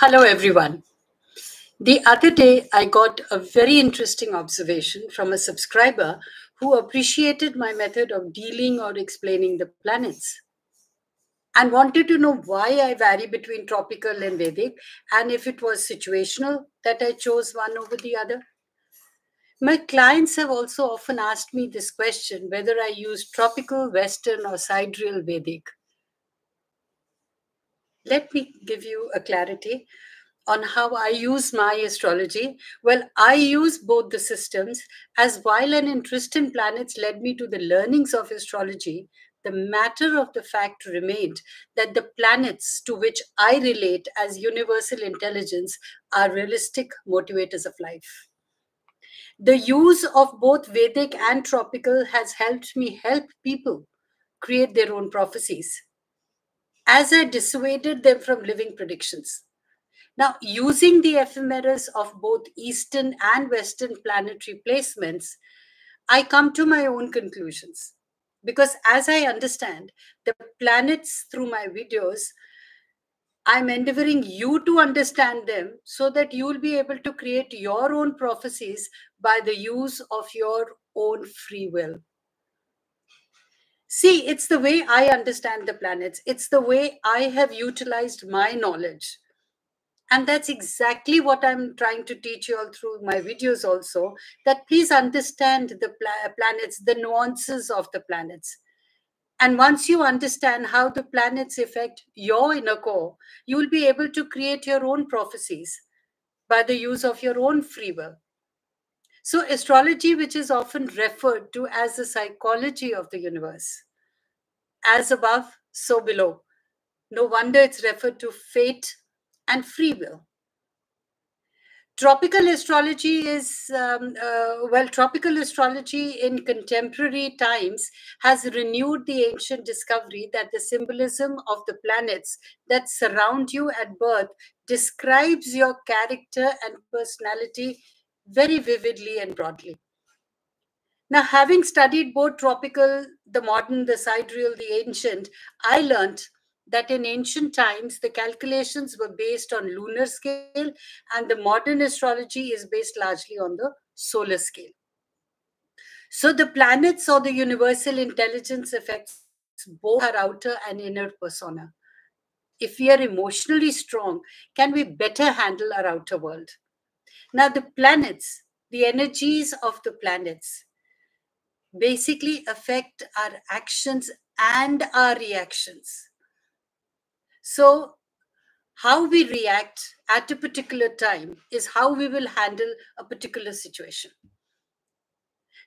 Hello, everyone. The other day, I got a very interesting observation from a subscriber who appreciated my method of dealing or explaining the planets and wanted to know why I vary between tropical and Vedic and if it was situational that I chose one over the other. My clients have also often asked me this question whether I use tropical, Western, or sidereal Vedic. Let me give you a clarity on how I use my astrology. Well, I use both the systems, as while an interest in planets led me to the learnings of astrology, the matter of the fact remained that the planets to which I relate as universal intelligence are realistic motivators of life. The use of both Vedic and tropical has helped me help people create their own prophecies as I dissuaded them from living predictions. Now, using the ephemeris of both Eastern and Western planetary placements, I come to my own conclusions. Because as I understand the planets through my videos, I'm endeavoring you to understand them so that you'll be able to create your own prophecies by the use of your own free will. See, it's the way I understand the planets, it's the way I have utilized my knowledge. And that's exactly what i'm trying to teach you all through my videos also that please understand the pla- planets the nuances of the planets. And once you understand how the planets affect your inner core you will be able to create your own prophecies by the use of your own free will. So astrology which is often referred to as the psychology of the universe as above so below no wonder it's referred to fate and free will. Tropical astrology is, um, uh, well, tropical astrology in contemporary times has renewed the ancient discovery that the symbolism of the planets that surround you at birth describes your character and personality very vividly and broadly. Now, having studied both tropical, the modern, the sidereal, the ancient, I learned that in ancient times the calculations were based on lunar scale and the modern astrology is based largely on the solar scale. So the planets or the universal intelligence affects both our outer and inner persona. If we are emotionally strong can we better handle our outer world? Now the planets the energies of the planets basically affect our actions and our reactions so, how we react at a particular time is how we will handle a particular situation.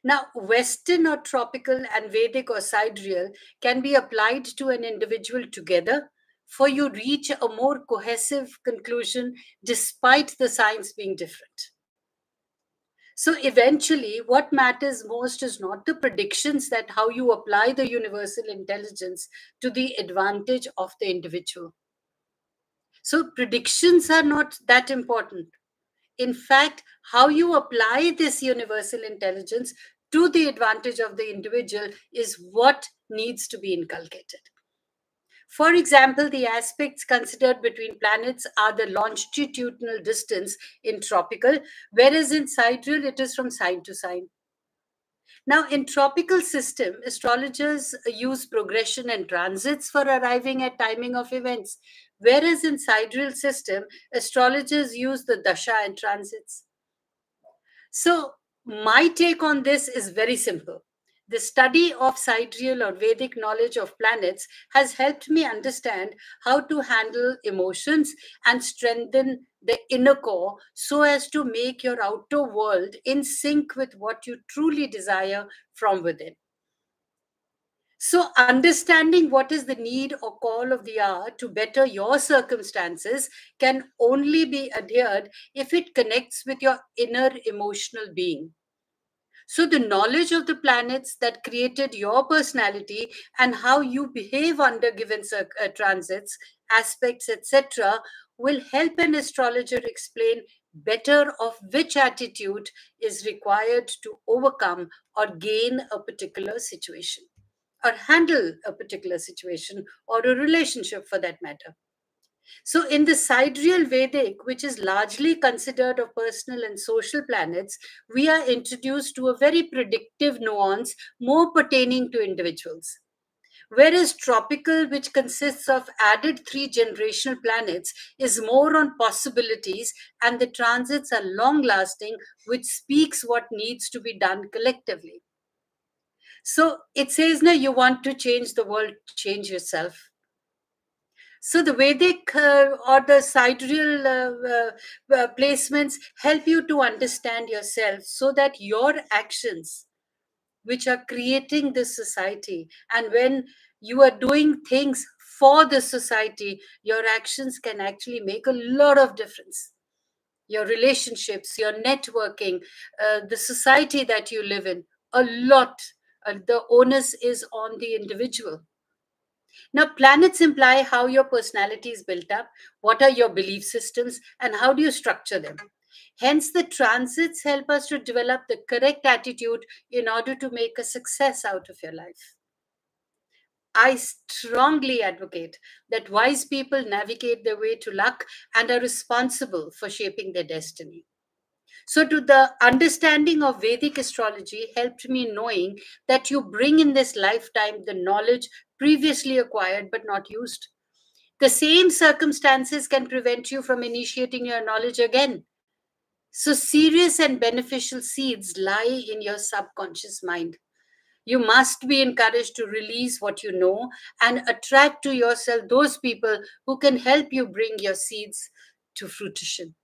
Now, Western or tropical and Vedic or sidereal can be applied to an individual together for you reach a more cohesive conclusion despite the signs being different. So eventually, what matters most is not the predictions that how you apply the universal intelligence to the advantage of the individual. So predictions are not that important. In fact, how you apply this universal intelligence to the advantage of the individual is what needs to be inculcated. For example, the aspects considered between planets are the longitudinal distance in tropical, whereas in sidereal it is from sign to sign. Now, in tropical system, astrologers use progression and transits for arriving at timing of events, whereas in sidereal system, astrologers use the dasha and transits. So, my take on this is very simple. The study of sidereal or Vedic knowledge of planets has helped me understand how to handle emotions and strengthen the inner core so as to make your outer world in sync with what you truly desire from within. So, understanding what is the need or call of the hour to better your circumstances can only be adhered if it connects with your inner emotional being. So, the knowledge of the planets that created your personality and how you behave under given uh, transits, aspects, etc., will help an astrologer explain better of which attitude is required to overcome or gain a particular situation or handle a particular situation or a relationship for that matter. So, in the sidereal Vedic, which is largely considered of personal and social planets, we are introduced to a very predictive nuance more pertaining to individuals. Whereas tropical, which consists of added three generational planets, is more on possibilities and the transits are long lasting, which speaks what needs to be done collectively. So it says, no, you want to change the world, change yourself. So the Vedic uh, or the sidereal uh, uh, placements help you to understand yourself so that your actions, which are creating this society, and when you are doing things for the society, your actions can actually make a lot of difference. Your relationships, your networking, uh, the society that you live in, a lot. Uh, the onus is on the individual. Now, planets imply how your personality is built up, what are your belief systems, and how do you structure them. Hence, the transits help us to develop the correct attitude in order to make a success out of your life. I strongly advocate that wise people navigate their way to luck and are responsible for shaping their destiny. So, to the understanding of Vedic astrology helped me knowing that you bring in this lifetime the knowledge previously acquired but not used. The same circumstances can prevent you from initiating your knowledge again. So, serious and beneficial seeds lie in your subconscious mind. You must be encouraged to release what you know and attract to yourself those people who can help you bring your seeds to fruition.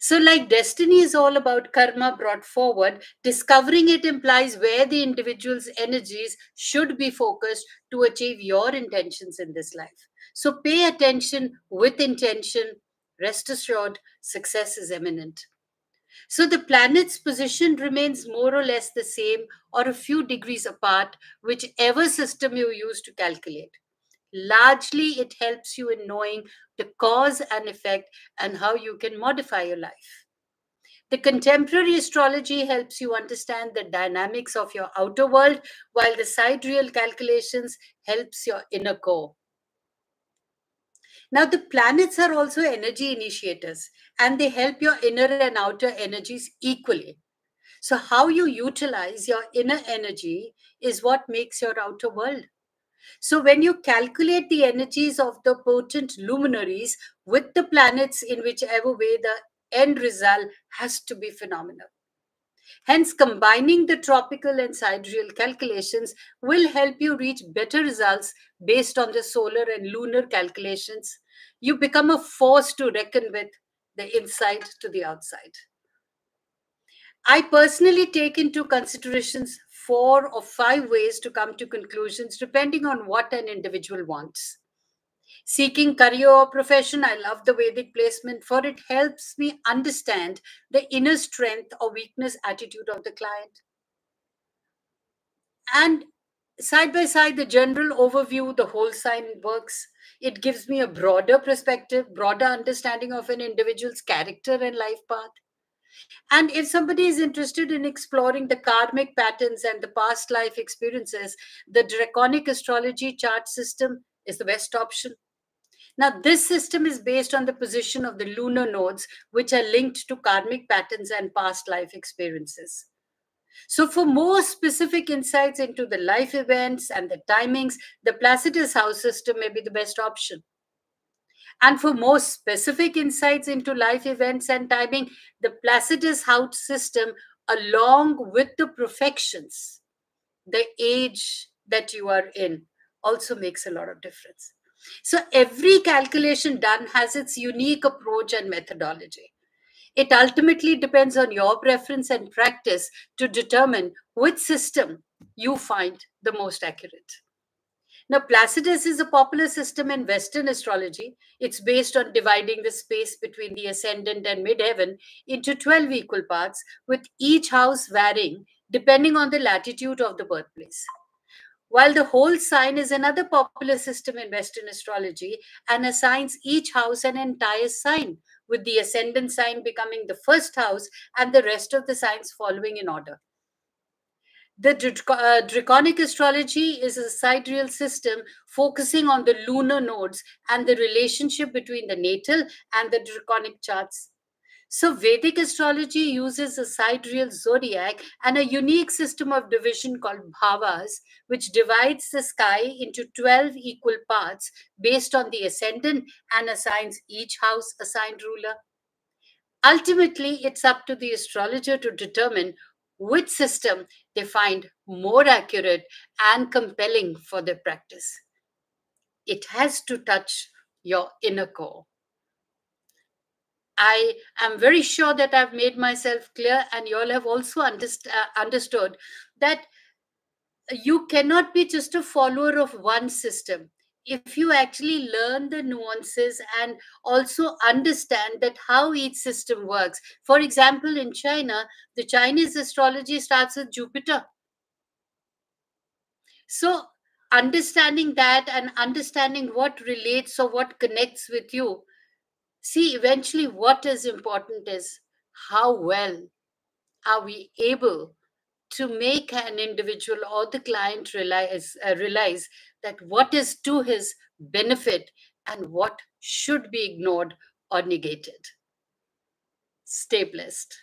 So, like destiny is all about karma brought forward, discovering it implies where the individual's energies should be focused to achieve your intentions in this life. So, pay attention with intention. Rest assured, success is imminent. So, the planet's position remains more or less the same or a few degrees apart, whichever system you use to calculate. Largely, it helps you in knowing the cause and effect and how you can modify your life. The contemporary astrology helps you understand the dynamics of your outer world, while the sidereal calculations helps your inner core. Now, the planets are also energy initiators and they help your inner and outer energies equally. So, how you utilize your inner energy is what makes your outer world. So, when you calculate the energies of the potent luminaries with the planets in whichever way, the end result has to be phenomenal. Hence, combining the tropical and sidereal calculations will help you reach better results based on the solar and lunar calculations. You become a force to reckon with the inside to the outside. I personally take into considerations four or five ways to come to conclusions depending on what an individual wants. Seeking career or profession, I love the Vedic placement for it helps me understand the inner strength or weakness attitude of the client. And side by side, the general overview, the whole sign works. It gives me a broader perspective, broader understanding of an individual's character and life path. And if somebody is interested in exploring the karmic patterns and the past life experiences, the draconic astrology chart system is the best option. Now, this system is based on the position of the lunar nodes, which are linked to karmic patterns and past life experiences. So, for more specific insights into the life events and the timings, the Placidus house system may be the best option. And for more specific insights into life events and timing, the Placidus House system, along with the profections, the age that you are in, also makes a lot of difference. So every calculation done has its unique approach and methodology. It ultimately depends on your preference and practice to determine which system you find the most accurate. Now, Placidus is a popular system in Western astrology. It's based on dividing the space between the ascendant and midheaven into 12 equal parts, with each house varying depending on the latitude of the birthplace. While the whole sign is another popular system in Western astrology and assigns each house an entire sign, with the ascendant sign becoming the first house and the rest of the signs following in order. The uh, draconic astrology is a sidereal system focusing on the lunar nodes and the relationship between the natal and the draconic charts. So, Vedic astrology uses a sidereal zodiac and a unique system of division called bhavas, which divides the sky into 12 equal parts based on the ascendant and assigns each house assigned ruler. Ultimately, it's up to the astrologer to determine which system they find more accurate and compelling for their practice. It has to touch your inner core. I am very sure that I've made myself clear, and you all have also underst- uh, understood that you cannot be just a follower of one system if you actually learn the nuances and also understand that how each system works. For example in china the chinese astrology starts with jupiter. So understanding that and understanding what relates or what connects with you see eventually what is important is how well are we able to make an individual or the client realize, uh, realize that what is to his benefit and what should be ignored or negated. Stay blessed.